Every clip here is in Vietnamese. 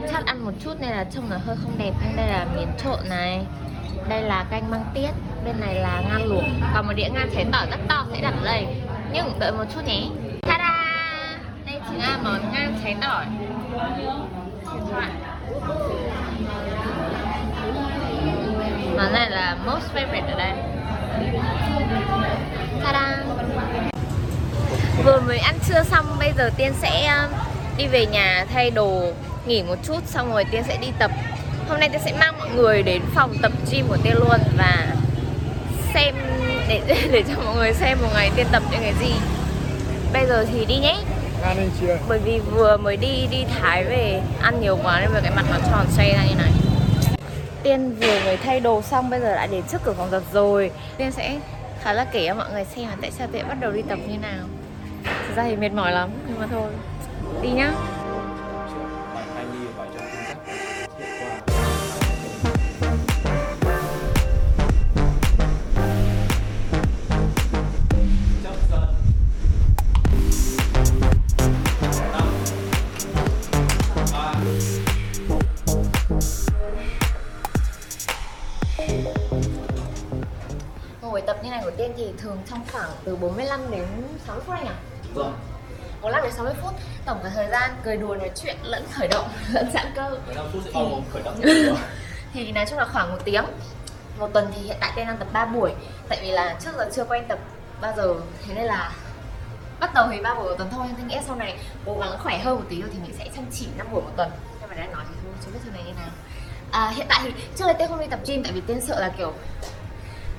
đã chắt ăn một chút nên là trông nó hơi không đẹp. Nhưng đây là miến trộn này. Đây là canh măng tiết. Bên này là ngan luộc. Còn một đĩa ngan cháy tỏi rất to, sẽ đặt đây. Nhưng đợi một chút nhé. Ta-da! Đây chính là món ngan cháy tỏi món này là most favorite ở đây. Ta-da! Vừa mới ăn trưa xong, bây giờ tiên sẽ um, đi về nhà thay đồ nghỉ một chút xong rồi tiên sẽ đi tập. Hôm nay tiên sẽ mang mọi người đến phòng tập gym của tiên luôn và xem để để cho mọi người xem một ngày tiên tập những cái gì. Bây giờ thì đi nhé. Bởi vì vừa mới đi đi thái về ăn nhiều quá nên vừa cái mặt nó tròn xoay ra như này. Tiên vừa mới thay đồ xong bây giờ đã đến trước cửa phòng tập rồi. Tiên sẽ khá là kể cho mọi người xem là tại sao tiên bắt đầu đi tập như nào. Thực ra thì mệt mỏi lắm nhưng mà thôi. Đi nhá từ 45 đến 60 phút anh à? Vâng 45 đến 60 phút Tổng cả thời gian cười đùa nói chuyện lẫn khởi động lẫn giãn cơ. 15 phút sẽ bao gồm khởi động Thì nói chung là khoảng một tiếng. Một tuần thì hiện tại Tiên đang tập 3 buổi. Tại vì là trước giờ chưa quen tập bao giờ Thế nên là bắt đầu thì 3 buổi một tuần thôi. Nhưng nghĩ sau này cố gắng khỏe hơn một tí rồi thì mình sẽ chăm chỉ 5 buổi một tuần. Nhưng mà đã nói thì thôi, chưa biết sau này như nào. À, Hiện tại thì trước đây Tiên không đi tập gym tại vì Tiên sợ là kiểu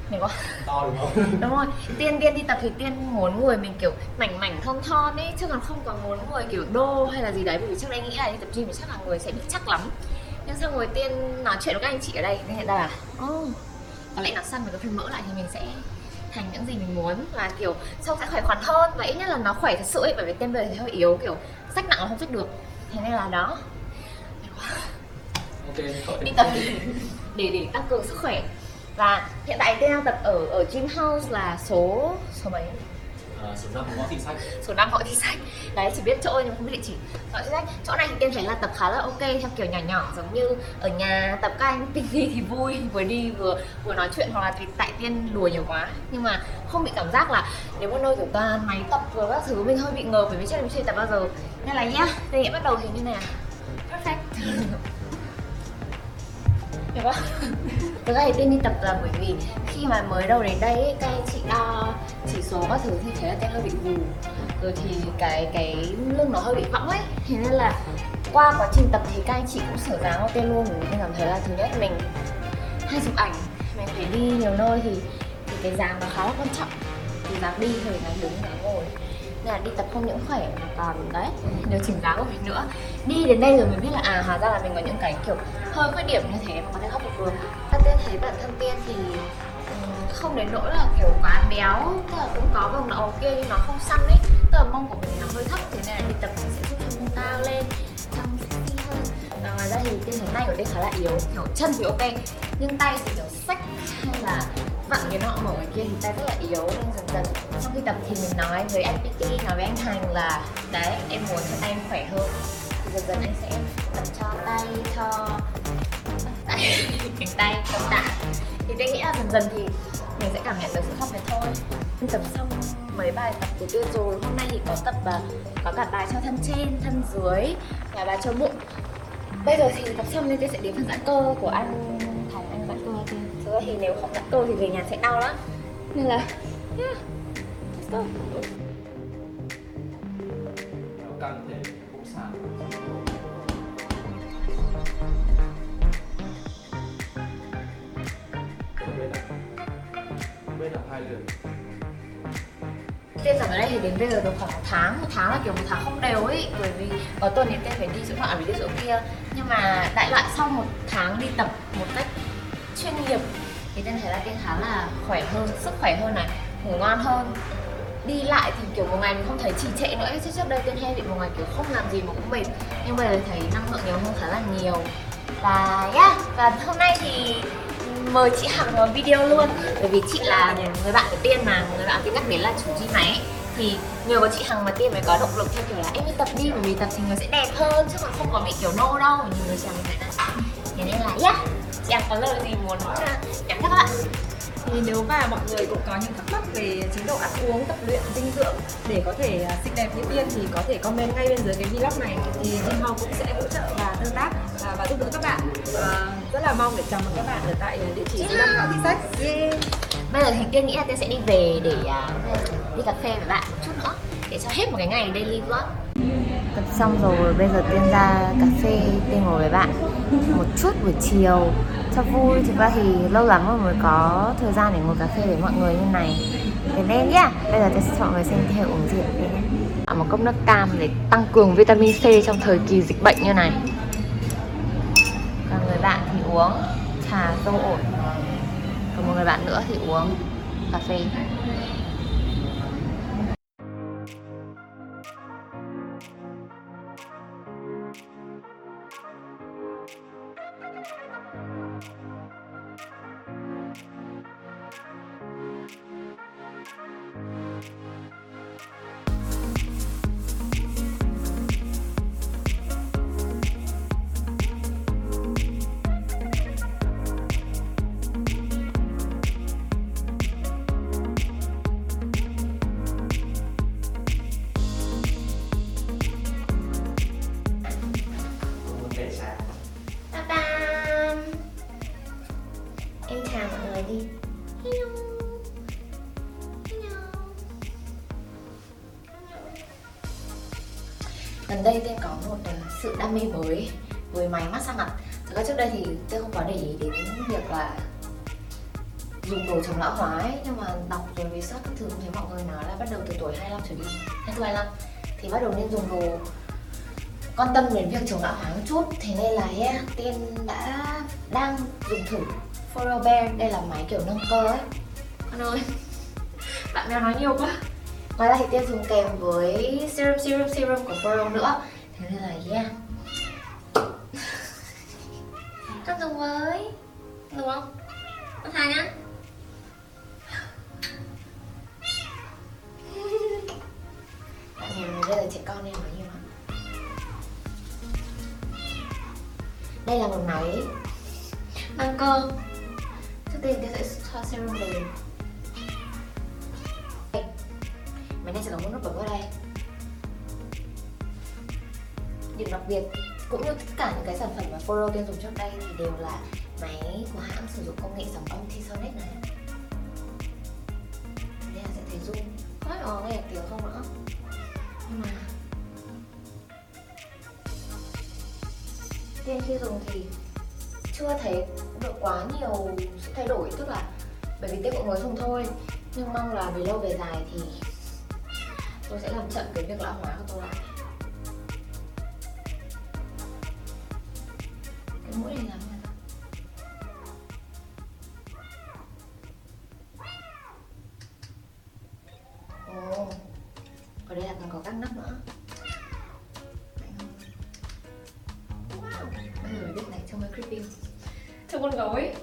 Mình có To đúng không? đúng rồi tiên tiên đi tập thì tiên muốn người mình kiểu mảnh mảnh thon thon ấy chứ còn không còn muốn người kiểu đô hay là gì đấy bởi vì trước đây nghĩ là đi tập gym thì chắc là người sẽ bị chắc lắm. Nhưng xong rồi tiên nói chuyện với các anh chị ở đây nên hiện ra là oh, có lẽ nó săn và có phần mỡ lại thì mình sẽ thành những gì mình muốn và kiểu trông sẽ khỏe khoắn hơn và ít nhất là nó khỏe thật sự ấy bởi vì tiên về thì hơi yếu kiểu sách nặng là không sách được. Thế nên là đó. Ok, đi tập để để tăng cường sức khỏe và hiện tại tiên đang tập ở ở gym house là số số mấy? À, Số năm ngõ thị sách. Số 5 họ thi sách. Đấy chỉ biết chỗ nhưng không biết địa chỉ. Họ thi sách chỗ này thì tiên thấy là tập khá là ok theo kiểu nhỏ nhỏ giống như ở nhà tập các anh tinh đi thì vui vừa đi vừa vừa nói chuyện hoặc là thì tại tiên đùa nhiều quá. Nhưng mà không bị cảm giác là nếu một nơi kiểu toàn máy tập vừa các thứ mình hơi bị ngờ bởi vì trước mình chưa tập bao giờ. Nên là nhá đây nghĩa bắt đầu thì như này perfect được không? Thực ra thì tiên đi tập là bởi vì khi mà mới đầu đến đây ấy, các anh chị đo chỉ số các thứ thì thấy là tiên hơi bị gù. Rồi thì cái cái lưng nó hơi bị võng ấy. Thế nên là qua quá trình tập thì các anh chị cũng sửa dáng cho tiên luôn. Mình cảm thấy là thứ nhất mình hay chụp ảnh mình phải đi nhiều nơi thì thì cái dáng nó khá là quan trọng. Thì dáng đi rồi dáng đứng dáng ngồi. Nên là đi tập không những khỏe mà còn đấy điều chỉnh dáng của mình nữa đi đến đây rồi mình biết là à hóa ra là mình có những cái kiểu hơi khuyết điểm như thế mà có thể khắc phục được. Và tiên thấy bản thân tiên thì ừ, không đến nỗi là kiểu quá béo, tức là cũng có vòng đầu kia nhưng nó không săn ấy. Tức là mông của mình nó hơi thấp, thế nên là đi tập mình sẽ giúp cho mông cao lên trông sexy hơn. Và ngoài ra thì tiên thấy tay của tiên khá là yếu, kiểu chân thì ok, nhưng tay thì kiểu sách hay là vặn cái nọ mở cái kia thì tay rất là yếu, nên dần dần trong khi tập thì mình nói với anh PT nói với anh Thành là, đấy, em muốn cho tay em khỏe hơn dần dần anh sẽ tập cho tay cho tay cánh tay cầm tạ. Thì tôi nghĩ là dần dần thì mình sẽ cảm nhận được sự khác biệt thôi. Mình tập xong mấy bài tập của tôi rồi hôm nay thì có tập và có cả bài cho thân trên thân dưới và bài cho bụng. Bây giờ thì tập xong nên tôi sẽ đến phần giãn cơ của anh Thành anh giãn cơ thì thực ra thì nếu không giãn cơ thì về nhà sẽ đau lắm. Nên là yeah, let's go. Cần thêm Tiên tập ở đây thì đến bây giờ được khoảng một tháng Một tháng là kiểu một tháng không đều ấy Bởi vì có tuần thì Tiên phải đi chỗ nọ phải đi chỗ kia. Nhưng mà đại loại sau một tháng đi tập một cách chuyên nghiệp Thì Tiên thấy là Tiên khá là khỏe hơn, sức khỏe hơn này Ngủ ngon hơn. Đi lại thì kiểu một ngày mình không thấy trì trệ nữa. Chứ trước đây Tiên hay bị một ngày kiểu không làm gì mà cũng mệt. Nhưng bây giờ thấy năng lượng nhiều hơn khá là nhiều. Và yeah, và hôm nay thì mời chị Hằng vào video luôn. Bởi vì chị là người bạn của Tiên mà người bạn Tiên nhắc đến là chủ chi máy thì nhờ có chị Hằng mà Tiên mới có động lực theo kiểu là em đi tập đi bởi vì tập thì người sẽ đẹp hơn chứ còn không có bị kiểu nô đâu. Nhiều người chàng người đó thế nên là yeah chị Hằng có lời gì muốn à, uh, nhắn cho các bạn thì nếu mà mọi người cũng có những thắc mắc về chế độ ăn uống, tập luyện, dinh dưỡng để có thể à, xinh đẹp như Tiên thì có thể comment ngay bên dưới cái vlog này thì Tiên Hồng cũng sẽ hỗ trợ và tương tác và, và giúp đỡ các bạn và rất là mong để chào mừng các bạn ở tại địa chỉ số năm Ngõ Thị Sách. Yeah. bây giờ thì Tiên nghĩ là Tiên sẽ đi về để uh, đi cà phê với bạn một chút nữa để cho hết một cái ngày daily vlog. Tập xong rồi, bây giờ Tiên ra cà phê, Tiên ngồi với bạn. Một chút buổi chiều, cho vui. Thực ra thì lâu lắm rồi mới có thời gian để ngồi cà phê với mọi người như này. Thế nên nhá, bây giờ Tiên sẽ cho mọi người xem theo uống gì nhé. Một cốc nước cam để tăng cường vitamin C trong thời kỳ dịch bệnh như này. Còn người bạn thì uống trà dâu ổi. Còn một người bạn nữa thì uống cà phê. Gần đây Tiên có một sự đam mê mới với máy massage mặt. Thực ra trước đây thì Tiên không có để ý đến việc là dùng đồ chống lão hóa ấy, nhưng mà đọc rồi research các thứ thấy mọi người nói là bắt đầu từ tuổi 25 trở đi 24 25 thì bắt đầu nên dùng đồ quan tâm đến việc chống lão hóa một chút. Thế nên là yeah, tiên đã đang dùng thử Forever đây là máy kiểu nâng cơ ấy. Con ơi bạn mèo nói nhiều quá ngoài ra thì tiên dùng kèm với serum serum serum của Foro nữa. Thế nên là, yeah. Con dùng với đúng không? Con thà nhá. Bạn mèo này bây giờ trẻ con nên nói nhiều lắm. Đây là một máy. Vâng, Mang cơ trước tiên tôi sẽ cho serum vào máy này sẽ dụng một nút bấm ở đây. Điểm đặc biệt, cũng như tất cả những cái sản phẩm mà Foro tiên dùng trước đây thì đều là máy của hãng sử dụng công nghệ sóng âm T-Sonic này. Đây là sẽ thấy zoom. Có biết nghe được tiếng không nữa. Nhưng mà tiên khi dùng thì chưa thấy được quá nhiều sự thay đổi, tức là bởi vì tiên cũng mới dùng thôi. Nhưng mong là về lâu về dài thì tôi sẽ làm chậm cái việc lão hóa của tôi. Lại cái mũi này làm sao? Ồ, ở đây là còn có các nắp nữa. Mọi người biết này trông hơi creepy. Trông con gấu ấy.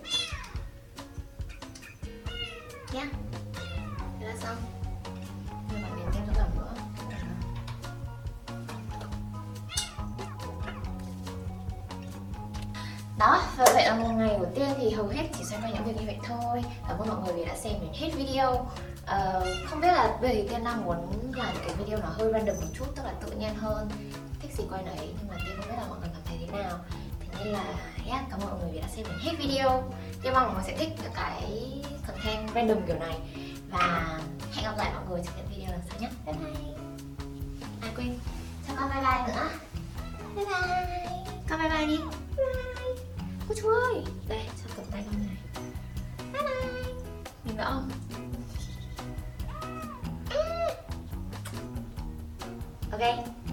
Đó và vậy là một ngày của tiên thì hầu hết chỉ xoay quanh những việc như vậy thôi. Cảm ơn mọi người vì đã xem đến hết video. Ờ, không biết là bây giờ thì tiên đang muốn làm cái video nó hơi random một chút tức là tự nhiên hơn. Thích gì quay đấy nhưng mà tiên không biết là mọi người cảm thấy thế nào. Thế nên là yeah, cảm ơn mọi người vì đã xem đến hết video. Tiên mong mọi người sẽ thích những cái content random kiểu này. Và hẹn gặp lại mọi người trong những video lần sau nhé. Bye bye. À quên. Cho con bye bye nữa. Bye bye. Con bye bye đi. Bye cô chú ơi. Đây, cho cầm tay con này. Bye bye. Nhìn rõ không? Ok.